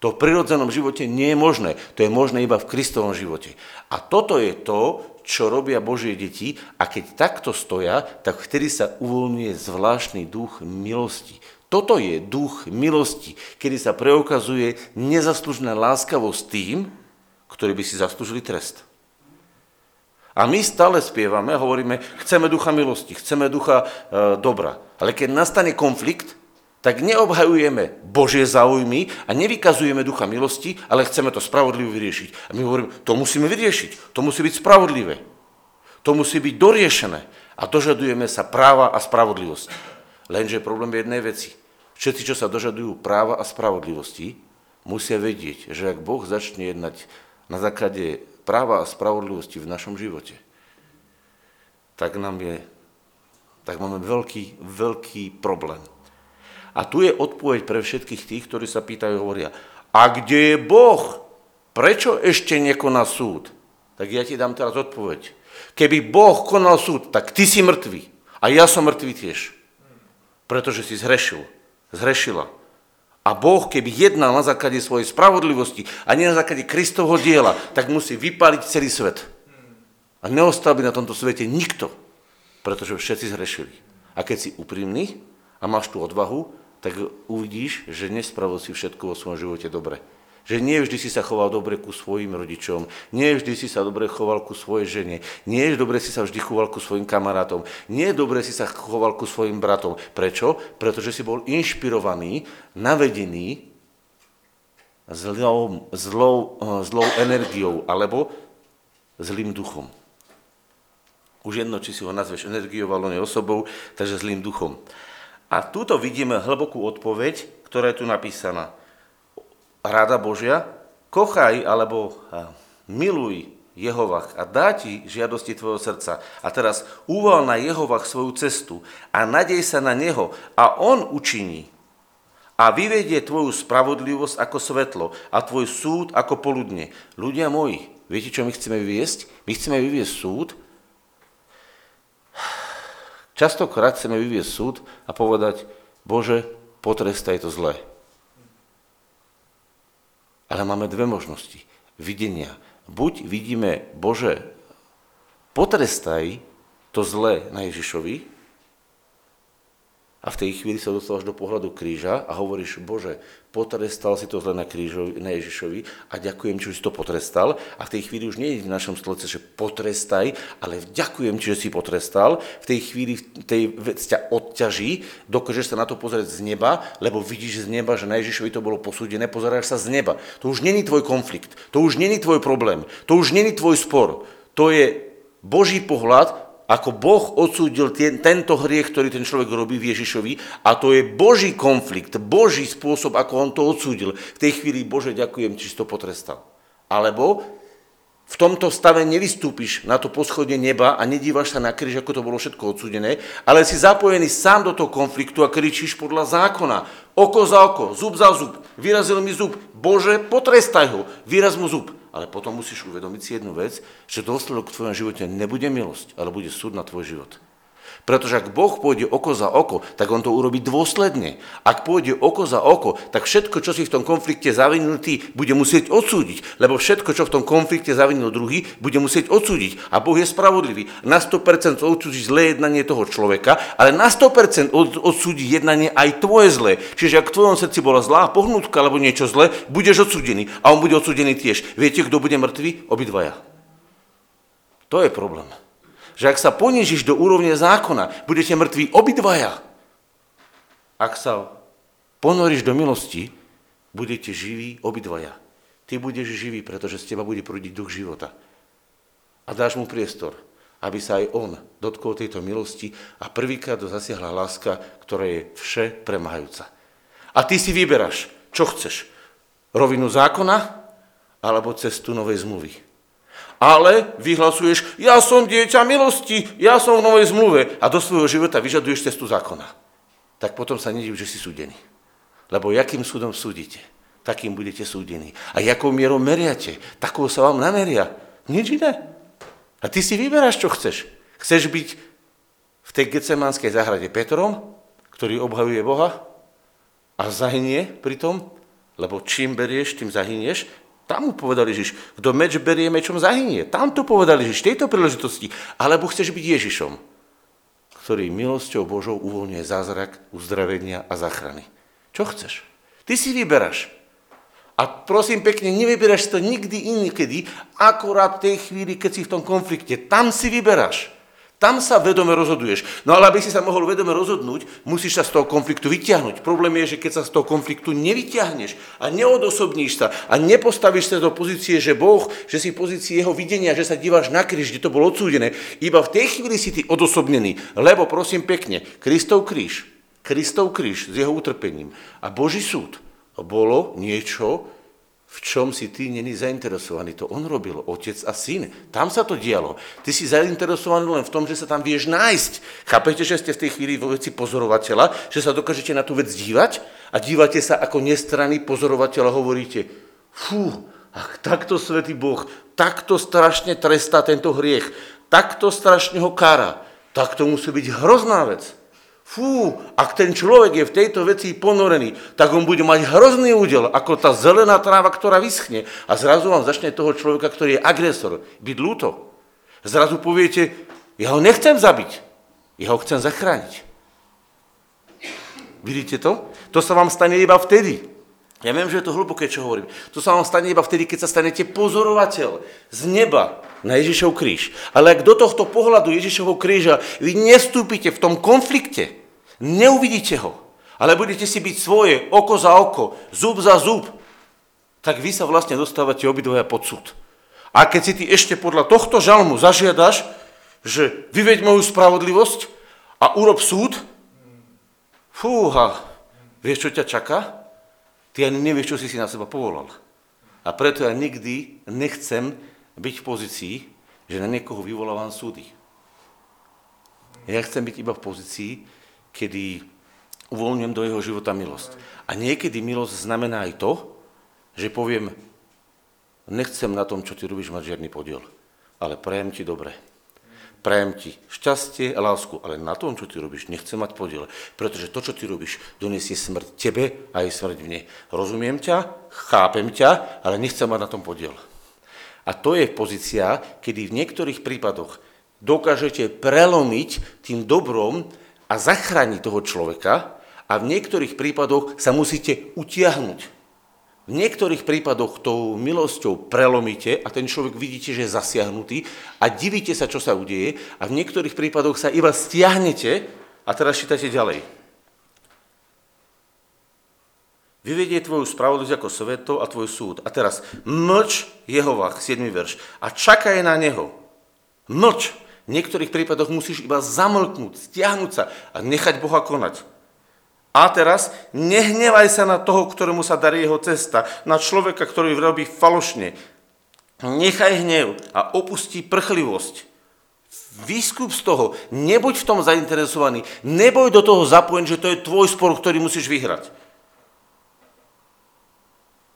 To v prirodzenom živote nie je možné. To je možné iba v Kristovom živote. A toto je to, čo robia Božie deti a keď takto stoja, tak vtedy sa uvoľňuje zvláštny duch milosti. Toto je duch milosti, kedy sa preukazuje nezaslúžná láskavosť tým, ktorí by si zaslúžili trest. A my stále spievame a hovoríme, chceme ducha milosti, chceme ducha e, dobra. Ale keď nastane konflikt, tak neobhajujeme Božie záujmy a nevykazujeme ducha milosti, ale chceme to spravodlivo vyriešiť. A my hovoríme, to musíme vyriešiť, to musí byť spravodlivé, to musí byť doriešené a dožadujeme sa práva a spravodlivosti. Lenže problém je jednej veci. Všetci, čo sa dožadujú práva a spravodlivosti, musia vedieť, že ak Boh začne jednať na základe práva a spravodlivosti v našom živote, tak nám je, tak máme veľký, veľký problém. A tu je odpoveď pre všetkých tých, ktorí sa pýtajú, hovoria, a kde je Boh? Prečo ešte nekoná súd? Tak ja ti dám teraz odpoveď. Keby Boh konal súd, tak ty si mŕtvý. A ja som mŕtvý tiež. Pretože si zhrešil. Zhrešila. A Boh, keby jednal na základe svojej spravodlivosti a nie na základe Kristovho diela, tak musí vypáliť celý svet. A neostal by na tomto svete nikto, pretože všetci zhrešili. A keď si úprimný a máš tú odvahu, tak uvidíš, že nespravil si všetko vo svojom živote dobre. Že nie vždy si sa choval dobre ku svojim rodičom, nie vždy si sa dobre choval ku svojej žene, nie dobre si sa vždy choval ku svojim kamarátom, nie dobre si sa choval ku svojim bratom. Prečo? Pretože si bol inšpirovaný, navedený zlou, zlou, eh, zlou energiou alebo zlým duchom. Už jedno, či si ho nazveš energiou alebo osobou, takže zlým duchom. A túto vidíme hlbokú odpoveď, ktorá je tu napísaná. Rada Božia, kochaj alebo miluj Jehovach a dá ti žiadosti tvojho srdca. A teraz uval na Jehovach svoju cestu a nadej sa na Neho a On učiní a vyvedie tvoju spravodlivosť ako svetlo a tvoj súd ako poludne. Ľudia moji, viete, čo my chceme vyviesť? My chceme vyviesť súd, Častokrát chceme vyviesť súd a povedať, Bože, potrestaj to zlé. Ale máme dve možnosti videnia. Buď vidíme, Bože, potrestaj to zlé na Ježišovi, a v tej chvíli sa dostávaš do pohľadu kríža a hovoríš, Bože, potrestal si to zle na, krížovi, na Ježišovi a ďakujem že si to potrestal. A v tej chvíli už nie je v našom stolce, že potrestaj, ale ďakujem že si potrestal. V tej chvíli tej vec ťa odťaží, dokážeš sa na to pozrieť z neba, lebo vidíš z neba, že na Ježišovi to bolo posúdené, pozeráš sa z neba. To už není tvoj konflikt, to už není tvoj problém, to už není tvoj spor. To je Boží pohľad ako Boh odsúdil ten, tento hriech, ktorý ten človek robí v Ježišovi a to je Boží konflikt, Boží spôsob, ako on to odsúdil. V tej chvíli, Bože, ďakujem, či si to potrestal. Alebo v tomto stave nevystúpiš na to poschodie neba a nedívaš sa na kríž, ako to bolo všetko odsúdené, ale si zapojený sám do toho konfliktu a kričíš podľa zákona. Oko za oko, zub za zub, vyrazil mi zub. Bože, potrestaj ho, vyraz mu zub. Ale potom musíš uvedomiť si jednu vec, že dôsledok v tvojom živote nebude milosť, ale bude súd na tvoj život. Pretože ak Boh pôjde oko za oko, tak on to urobí dôsledne. Ak pôjde oko za oko, tak všetko, čo si v tom konflikte zavinil ty, bude musieť odsúdiť. Lebo všetko, čo v tom konflikte zavinil druhý, bude musieť odsúdiť. A Boh je spravodlivý. Na 100% odsúdi zlé jednanie toho človeka, ale na 100% odsúdi jednanie aj tvoje zlé. Čiže ak v tvojom srdci bola zlá pohnutka alebo niečo zlé, budeš odsúdený. A on bude odsúdený tiež. Viete, kto bude mŕtvý? Obidvaja. To je problém že ak sa ponížiš do úrovne zákona, budete mŕtvi obidvaja. Ak sa ponoríš do milosti, budete živí obidvaja. Ty budeš živý, pretože z teba bude prúdiť duch života. A dáš mu priestor, aby sa aj on dotkol tejto milosti a prvýkrát zasiahla láska, ktorá je vše premahajúca. A ty si vyberáš, čo chceš. Rovinu zákona alebo cestu novej zmluvy ale vyhlasuješ, ja som dieťa milosti, ja som v novej zmluve a do svojho života vyžaduješ cestu zákona. Tak potom sa nediv, že si súdený. Lebo jakým súdom súdite, takým budete súdení. A jakou mierou meriate, takou sa vám nameria. Nič iné. A ty si vyberáš, čo chceš. Chceš byť v tej gecemánskej záhrade Petrom, ktorý obhajuje Boha a zahynie pri tom, lebo čím berieš, tým zahynieš, tam mu povedal Ježiš, kto meč berie, mečom zahynie. Tam to povedal Ježiš, tejto príležitosti. Alebo chceš byť Ježišom, ktorý milosťou Božou uvoľňuje zázrak, uzdravenia a záchrany. Čo chceš? Ty si vyberáš. A prosím pekne, nevyberáš to nikdy inokedy, akurát v tej chvíli, keď si v tom konflikte. Tam si vyberáš. Tam sa vedome rozhoduješ. No ale aby si sa mohol vedome rozhodnúť, musíš sa z toho konfliktu vyťahnuť. Problém je, že keď sa z toho konfliktu nevyťahneš a neodosobníš sa a nepostavíš sa do pozície, že Boh, že si v pozícii jeho videnia, že sa díváš na kríž, kde to bolo odsúdené, iba v tej chvíli si ty odosobnený. Lebo prosím pekne, Kristov kríž, Kristov kríž s jeho utrpením a Boží súd bolo niečo, v čom si ty není zainteresovaný. To on robil, otec a syn. Tam sa to dialo. Ty si zainteresovaný len v tom, že sa tam vieš nájsť. Chápete, že ste v tej chvíli vo veci pozorovateľa, že sa dokážete na tú vec dívať a dívate sa ako nestranný pozorovateľ a hovoríte, fú, ach, takto svätý Boh, takto strašne trestá tento hriech, takto strašne ho kára. Tak to musí byť hrozná vec. Fú, ak ten človek je v tejto veci ponorený, tak on bude mať hrozný údel, ako tá zelená tráva, ktorá vyschne. A zrazu vám začne toho človeka, ktorý je agresor, byť ľúto. Zrazu poviete, ja ho nechcem zabiť, ja ho chcem zachrániť. Vidíte to? To sa vám stane iba vtedy. Ja viem, že je to hlboké, čo hovorím. To sa vám stane iba vtedy, keď sa stanete pozorovateľ z neba na Ježišov kríž. Ale ak do tohto pohľadu Ježišovho kríža vy nestúpite v tom konflikte, neuvidíte ho, ale budete si byť svoje oko za oko, zub za zub, tak vy sa vlastne dostávate obidvoja pod súd. A keď si ty ešte podľa tohto žalmu zažiadaš, že vyveď moju spravodlivosť a urob súd, fúha, vieš, čo ťa čaká? Ty ani nevieš, čo si si na seba povolal. A preto ja nikdy nechcem byť v pozícii, že na niekoho vyvolávam súdy. Ja chcem byť iba v pozícii, kedy uvoľňujem do jeho života milosť. A niekedy milosť znamená aj to, že poviem, nechcem na tom, čo ty robíš, mať žiadny podiel, ale prajem ti dobre. Prajem ti šťastie a lásku, ale na tom, čo ty robíš, nechcem mať podiel, pretože to, čo ty robíš, donesie smrť tebe a aj smrť mne. Rozumiem ťa, chápem ťa, ale nechcem mať na tom podiel. A to je pozícia, kedy v niektorých prípadoch dokážete prelomiť tým dobrom a zachrániť toho človeka a v niektorých prípadoch sa musíte utiahnuť. V niektorých prípadoch tou milosťou prelomíte a ten človek vidíte, že je zasiahnutý a divíte sa, čo sa udeje a v niektorých prípadoch sa iba stiahnete a teraz čítate ďalej. Vyvedie tvoju spravodlivosť ako svetov a tvoj súd. A teraz mlč Jehovách, 7. verš, a čakaj na neho. Mlč, V niektorých prípadoch musíš iba zamlknúť, stiahnuť sa a nechať Boha konať. A teraz nehnevaj sa na toho, ktorému sa darí jeho cesta, na človeka, ktorý robí falošne. Nechaj hnev a opustí prchlivosť. Výskup z toho, nebuď v tom zainteresovaný, neboj do toho zapojený, že to je tvoj spor, ktorý musíš vyhrať.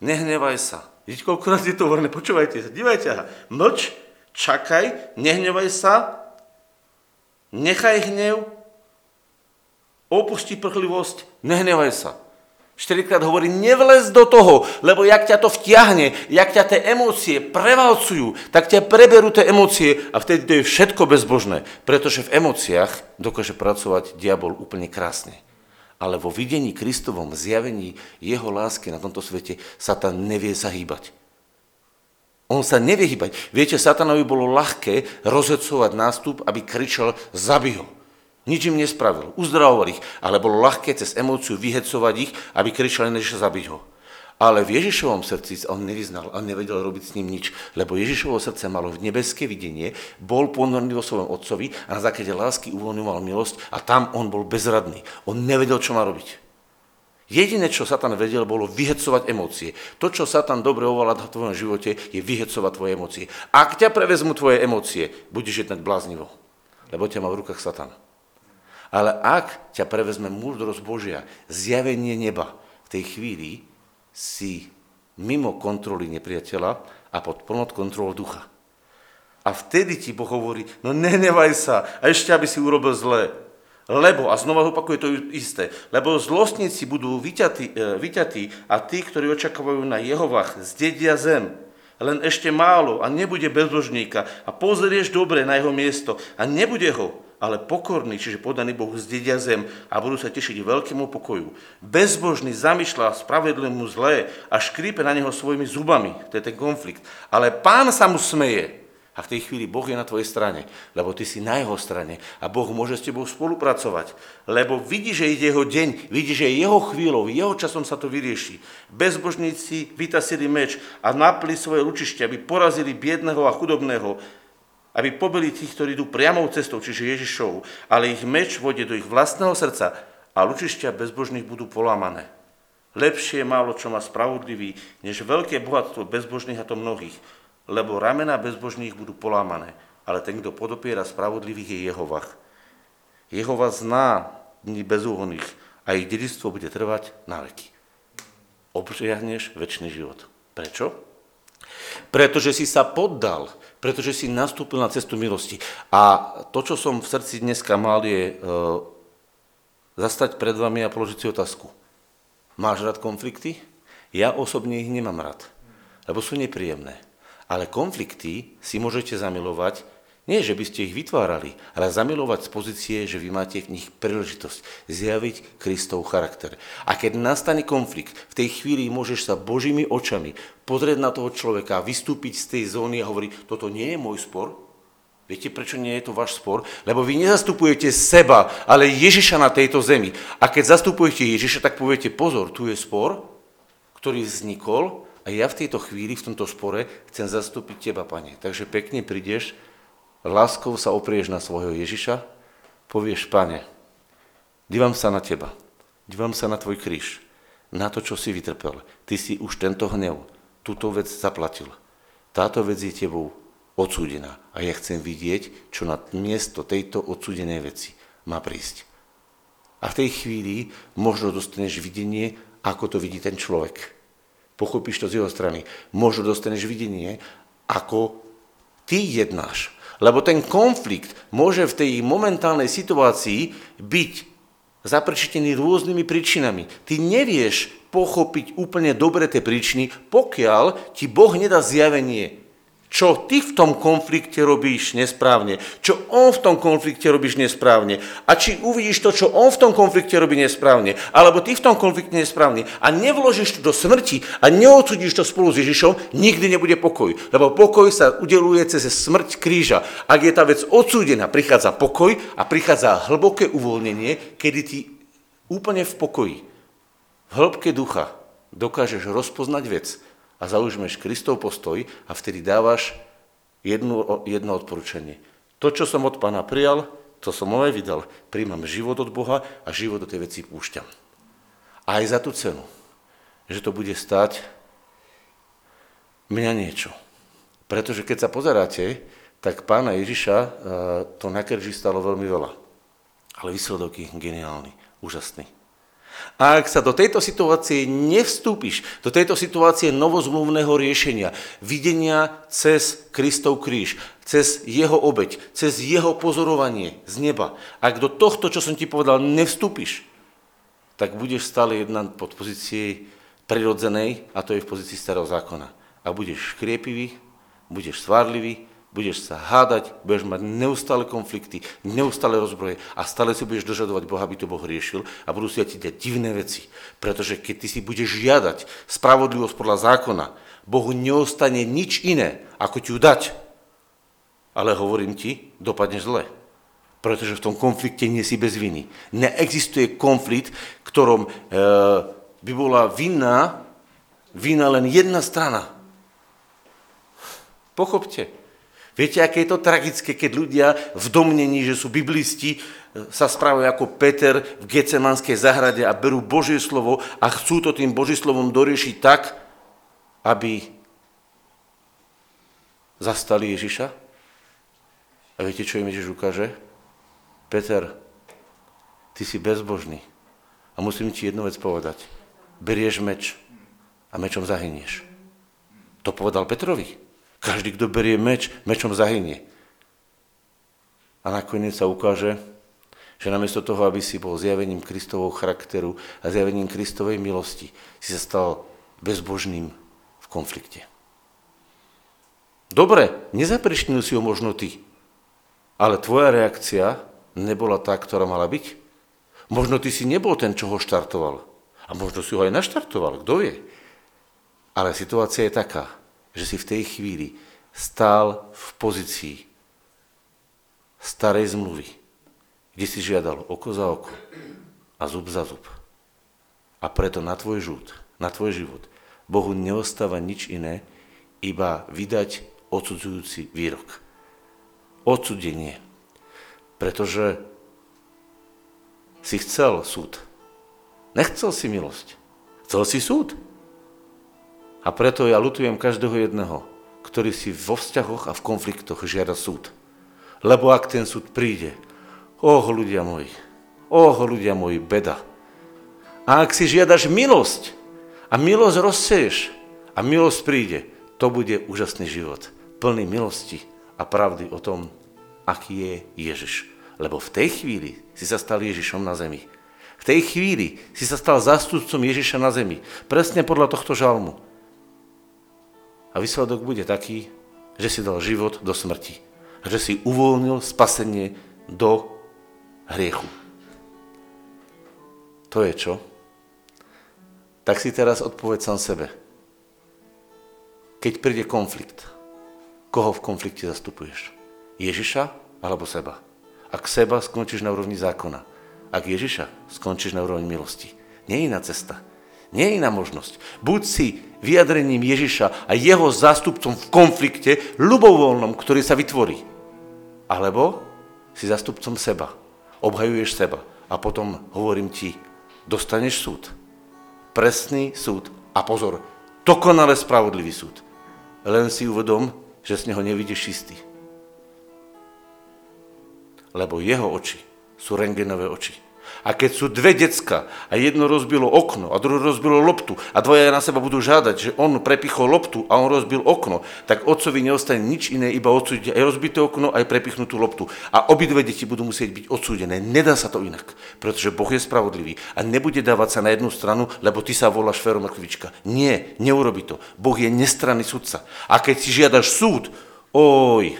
Nehnevaj sa. Vidíte, koľko je to hovorené? Počúvajte sa, dívajte sa. Mlč, čakaj, nehnevaj sa, nechaj hnev, opusti prchlivosť, nehnevaj sa. Štyrikrát hovorí, nevlez do toho, lebo jak ťa to vtiahne, jak ťa tie emócie prevalcujú, tak ťa preberú tie emócie a vtedy to je všetko bezbožné, pretože v emóciách dokáže pracovať diabol úplne krásne. Ale vo videní Kristovom zjavení jeho lásky na tomto svete Satan nevie sa hýbať. On sa nevie hýbať. Viete, Satanovi bolo ľahké rozhecovať nástup, aby kričal, zabij ho. Nič im nespravil, uzdravoval ich, ale bolo ľahké cez emóciu vyhecovať ich, aby kričali, než zabiť ho. Ale v Ježišovom srdci on nevyznal a nevedel robiť s ním nič, lebo Ježišovo srdce malo v nebeské videnie, bol ponorný vo svojom otcovi a na základe lásky uvoľňoval milosť a tam on bol bezradný. On nevedel, čo má robiť. Jediné, čo Satan vedel, bolo vyhecovať emócie. To, čo Satan dobre ovláda v tvojom živote, je vyhecovať tvoje emócie. Ak ťa prevezmu tvoje emócie, budeš jednať bláznivo, lebo ťa má v rukách Satan. Ale ak ťa prevezme múdrosť Božia, zjavenie neba, v tej chvíli si mimo kontroly nepriateľa a pod plnot kontrolou ducha. A vtedy ti Boh hovorí, no nenevaj sa, a ešte aby si urobil zlé. Lebo, a znova opakuje to isté, lebo zlostníci budú vyťatí, e, vyťatí a tí, ktorí očakávajú na Jehovách, zdedia zem. Len ešte málo a nebude bezbožníka a pozrieš dobre na jeho miesto a nebude ho ale pokorný, čiže podaný Bohu zdedia zem a budú sa tešiť veľkému pokoju. Bezbožný zamýšľa spravedlému zlé a škrípe na neho svojimi zubami. To je ten konflikt. Ale pán sa mu smeje. A v tej chvíli Boh je na tvojej strane, lebo ty si na jeho strane a Boh môže s tebou spolupracovať, lebo vidí, že ide jeho deň, vidí, že jeho chvíľou, jeho časom sa to vyrieši. Bezbožníci vytasili meč a napli svoje lučište, aby porazili biedného a chudobného, aby pobili tých, ktorí idú priamou cestou, čiže Ježišov, ale ich meč vode do ich vlastného srdca a lučišťa bezbožných budú polámané. Lepšie je málo, čo má spravodlivý, než veľké bohatstvo bezbožných a to mnohých, lebo ramena bezbožných budú polámané, ale ten, kto podopiera spravodlivých, je Jehovach. Jehova zná dní bezúhonných a ich dedictvo bude trvať na veky. Obžiahneš väčší život. Prečo? Pretože si sa poddal pretože si nastúpil na cestu milosti. A to, čo som v srdci dneska mal, je e, zastať pred vami a položiť si otázku. Máš rád konflikty? Ja osobne ich nemám rád, lebo sú nepríjemné. Ale konflikty si môžete zamilovať nie, že by ste ich vytvárali, ale zamilovať z pozície, že vy máte v nich príležitosť zjaviť Kristov charakter. A keď nastane konflikt, v tej chvíli môžeš sa Božími očami pozrieť na toho človeka, vystúpiť z tej zóny a hovoriť, toto nie je môj spor, Viete, prečo nie je to váš spor? Lebo vy nezastupujete seba, ale Ježiša na tejto zemi. A keď zastupujete Ježiša, tak poviete, pozor, tu je spor, ktorý vznikol a ja v tejto chvíli, v tomto spore, chcem zastúpiť teba, pane. Takže pekne prídeš láskou sa oprieš na svojho Ježiša, povieš, pane, dívam sa na teba, dívam sa na tvoj kríž, na to, čo si vytrpel. Ty si už tento hnev, túto vec zaplatil. Táto vec je tebou odsúdená a ja chcem vidieť, čo na miesto tejto odsúdenej veci má prísť. A v tej chvíli možno dostaneš videnie, ako to vidí ten človek. Pochopíš to z jeho strany. Možno dostaneš videnie, ako ty jednáš. Lebo ten konflikt môže v tej momentálnej situácii byť zaprečitený rôznymi príčinami. Ty nevieš pochopiť úplne dobre tie príčiny, pokiaľ ti Boh nedá zjavenie čo ty v tom konflikte robíš nesprávne, čo on v tom konflikte robíš nesprávne a či uvidíš to, čo on v tom konflikte robí nesprávne, alebo ty v tom konflikte nesprávne a nevložíš to do smrti a neodsudíš to spolu s Ježišom, nikdy nebude pokoj. Lebo pokoj sa udeluje cez smrť kríža. Ak je tá vec odsúdená, prichádza pokoj a prichádza hlboké uvoľnenie, kedy ty úplne v pokoji, v hĺbke ducha dokážeš rozpoznať vec, a zaužmeš Kristov postoj a vtedy dávaš jedno, jedno odporúčanie. To, čo som od pána prijal, to som aj vydal. Príjmam život od Boha a život do tej veci púšťam. Aj za tú cenu, že to bude stať mňa niečo. Pretože keď sa pozeráte, tak pána Ježiša eh, to na krži stalo veľmi veľa. Ale výsledok je geniálny, úžasný. A ak sa do tejto situácie nevstúpiš, do tejto situácie novozmluvného riešenia, videnia cez Kristov kríž, cez jeho obeď, cez jeho pozorovanie z neba, ak do tohto, čo som ti povedal, nevstúpiš, tak budeš stále jednať pod pozícií prirodzenej, a to je v pozícii starého zákona. A budeš škriepivý, budeš svárlivý, budeš sa hádať, budeš mať neustále konflikty, neustále rozbroje a stále si budeš dožadovať Boha, aby to Boh riešil a budú si ti dať divné veci. Pretože keď ty si budeš žiadať spravodlivosť podľa zákona, Bohu neostane nič iné, ako ti ju dať. Ale hovorím ti, dopadne zle. Pretože v tom konflikte nie si bez viny. Neexistuje konflikt, ktorom e, by bola vinná, vina len jedna strana. Pochopte. Viete, aké je to tragické, keď ľudia v domnení, že sú biblisti, sa správajú ako Peter v Gecemanskej zahrade a berú Božie slovo a chcú to tým Boží slovom doriešiť tak, aby zastali Ježiša? A viete, čo im Ježiš ukáže? Peter, ty si bezbožný. A musím ti jednu vec povedať. Berieš meč a mečom zahynieš. To povedal Petrovi. Každý, kto berie meč, mečom zahynie. A nakoniec sa ukáže, že namiesto toho, aby si bol zjavením Kristovho charakteru a zjavením Kristovej milosti, si sa stal bezbožným v konflikte. Dobre, nezaprišnil si ho možno ty, ale tvoja reakcia nebola tá, ktorá mala byť. Možno ty si nebol ten, čo ho štartoval. A možno si ho aj naštartoval, kto vie. Ale situácia je taká, že si v tej chvíli stál v pozícii starej zmluvy, kde si žiadal oko za oko a zub za zub. A preto na tvoj žút, na tvoj život, Bohu neostáva nič iné, iba vydať odsudzujúci výrok. Odsudenie. Pretože si chcel súd. Nechcel si milosť. Chcel si súd. A preto ja lutujem každého jedného, ktorý si vo vzťahoch a v konfliktoch žiada súd. Lebo ak ten súd príde, oh ľudia moji, oh ľudia moji, beda. A ak si žiadaš milosť a milosť rozseješ a milosť príde, to bude úžasný život, plný milosti a pravdy o tom, aký je Ježiš. Lebo v tej chvíli si sa stal Ježišom na zemi. V tej chvíli si sa stal zástupcom Ježiša na zemi. Presne podľa tohto žalmu. A výsledok bude taký, že si dal život do smrti. Že si uvoľnil spasenie do hriechu. To je čo? Tak si teraz odpoveď sám sebe. Keď príde konflikt, koho v konflikte zastupuješ? Ježiša alebo seba? Ak seba, skončíš na úrovni zákona. Ak Ježiša, skončíš na úrovni milosti. Nie je iná cesta. Nie je iná možnosť. Buď si vyjadrením Ježiša a jeho zástupcom v konflikte, ľubovoľnom, ktorý sa vytvorí. Alebo si zástupcom seba, obhajuješ seba a potom hovorím ti, dostaneš súd. Presný súd. A pozor, dokonale spravodlivý súd. Len si uvedom, že z neho nevidíš čistý. Lebo jeho oči sú rengenové oči. A keď sú dve decka a jedno rozbilo okno a druhé rozbilo loptu a dvoja na seba budú žádať, že on prepichol loptu a on rozbil okno, tak otcovi neostane nič iné, iba odsúdiť aj rozbité okno, aj prepichnutú loptu. A obidve deti budú musieť byť odsúdené. Nedá sa to inak, pretože Boh je spravodlivý a nebude dávať sa na jednu stranu, lebo ty sa voláš Mrkvička. Nie, neurobi to. Boh je nestranný sudca. A keď si žiadaš súd, oj,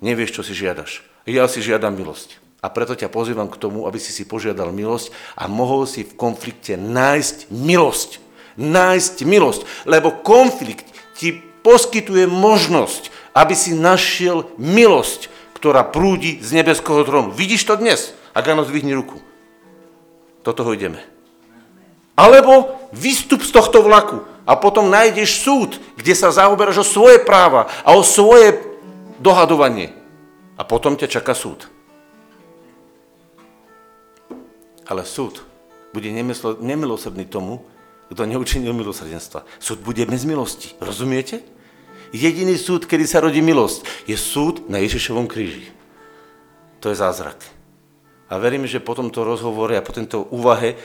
nevieš, čo si žiadaš. Ja si žiadam milosť. A preto ťa pozývam k tomu, aby si si požiadal milosť a mohol si v konflikte nájsť milosť. Nájsť milosť, lebo konflikt ti poskytuje možnosť, aby si našiel milosť, ktorá prúdi z nebeského trónu. Vidíš to dnes? Ak áno, zvihni ruku. Do toho ideme. Alebo vystup z tohto vlaku a potom nájdeš súd, kde sa zaoberáš o svoje práva a o svoje dohadovanie. A potom ťa čaká súd. Ale súd bude nemilosrdný tomu, kto neučinil milosrdenstva. Súd bude bez milosti. Rozumiete? Jediný súd, kedy sa rodí milosť, je súd na Ježišovom kríži. To je zázrak. A verím, že po tomto rozhovore a po tejto úvahe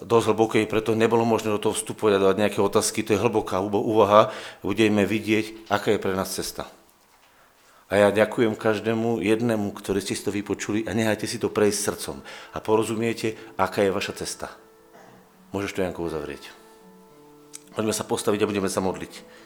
dosť hlbokej, preto nebolo možné do toho vstupovať a dávať nejaké otázky, to je hlboká úvaha, budeme vidieť, aká je pre nás cesta. A ja ďakujem každému jednému, ktorý ste si to vypočuli a nehajte si to prejsť srdcom a porozumiete, aká je vaša cesta. Môžeš to Janko uzavrieť. Poďme sa postaviť a budeme sa modliť.